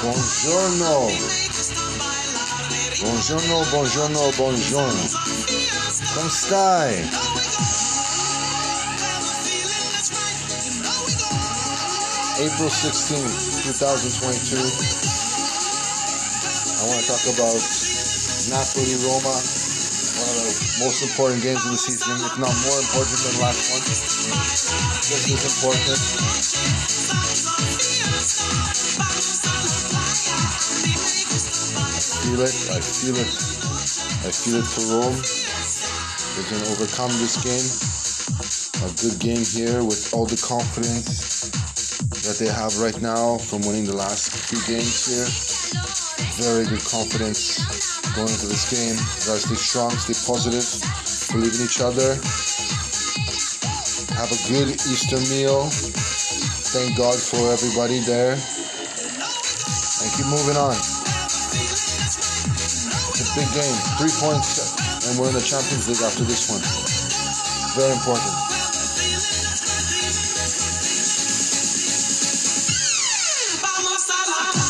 Buongiorno. Buongiorno, buongiorno, buongiorno. Come stai? April 16th, 2022. I want to talk about Napoli Roma, one of the most important games of the season, if not more important than last one. Just as important. Feel it, I feel it, I feel it for Rome. Going to overcome this game. A good game here with all the confidence that they have right now from winning the last few games here. Very good confidence going into this game. Gotta stay strong, stay positive, believe in each other. Have a good Easter meal. Thank God for everybody there. And keep moving on. It's a big game, three points, and we're in the Champions League after this one. Very important. Vamos a la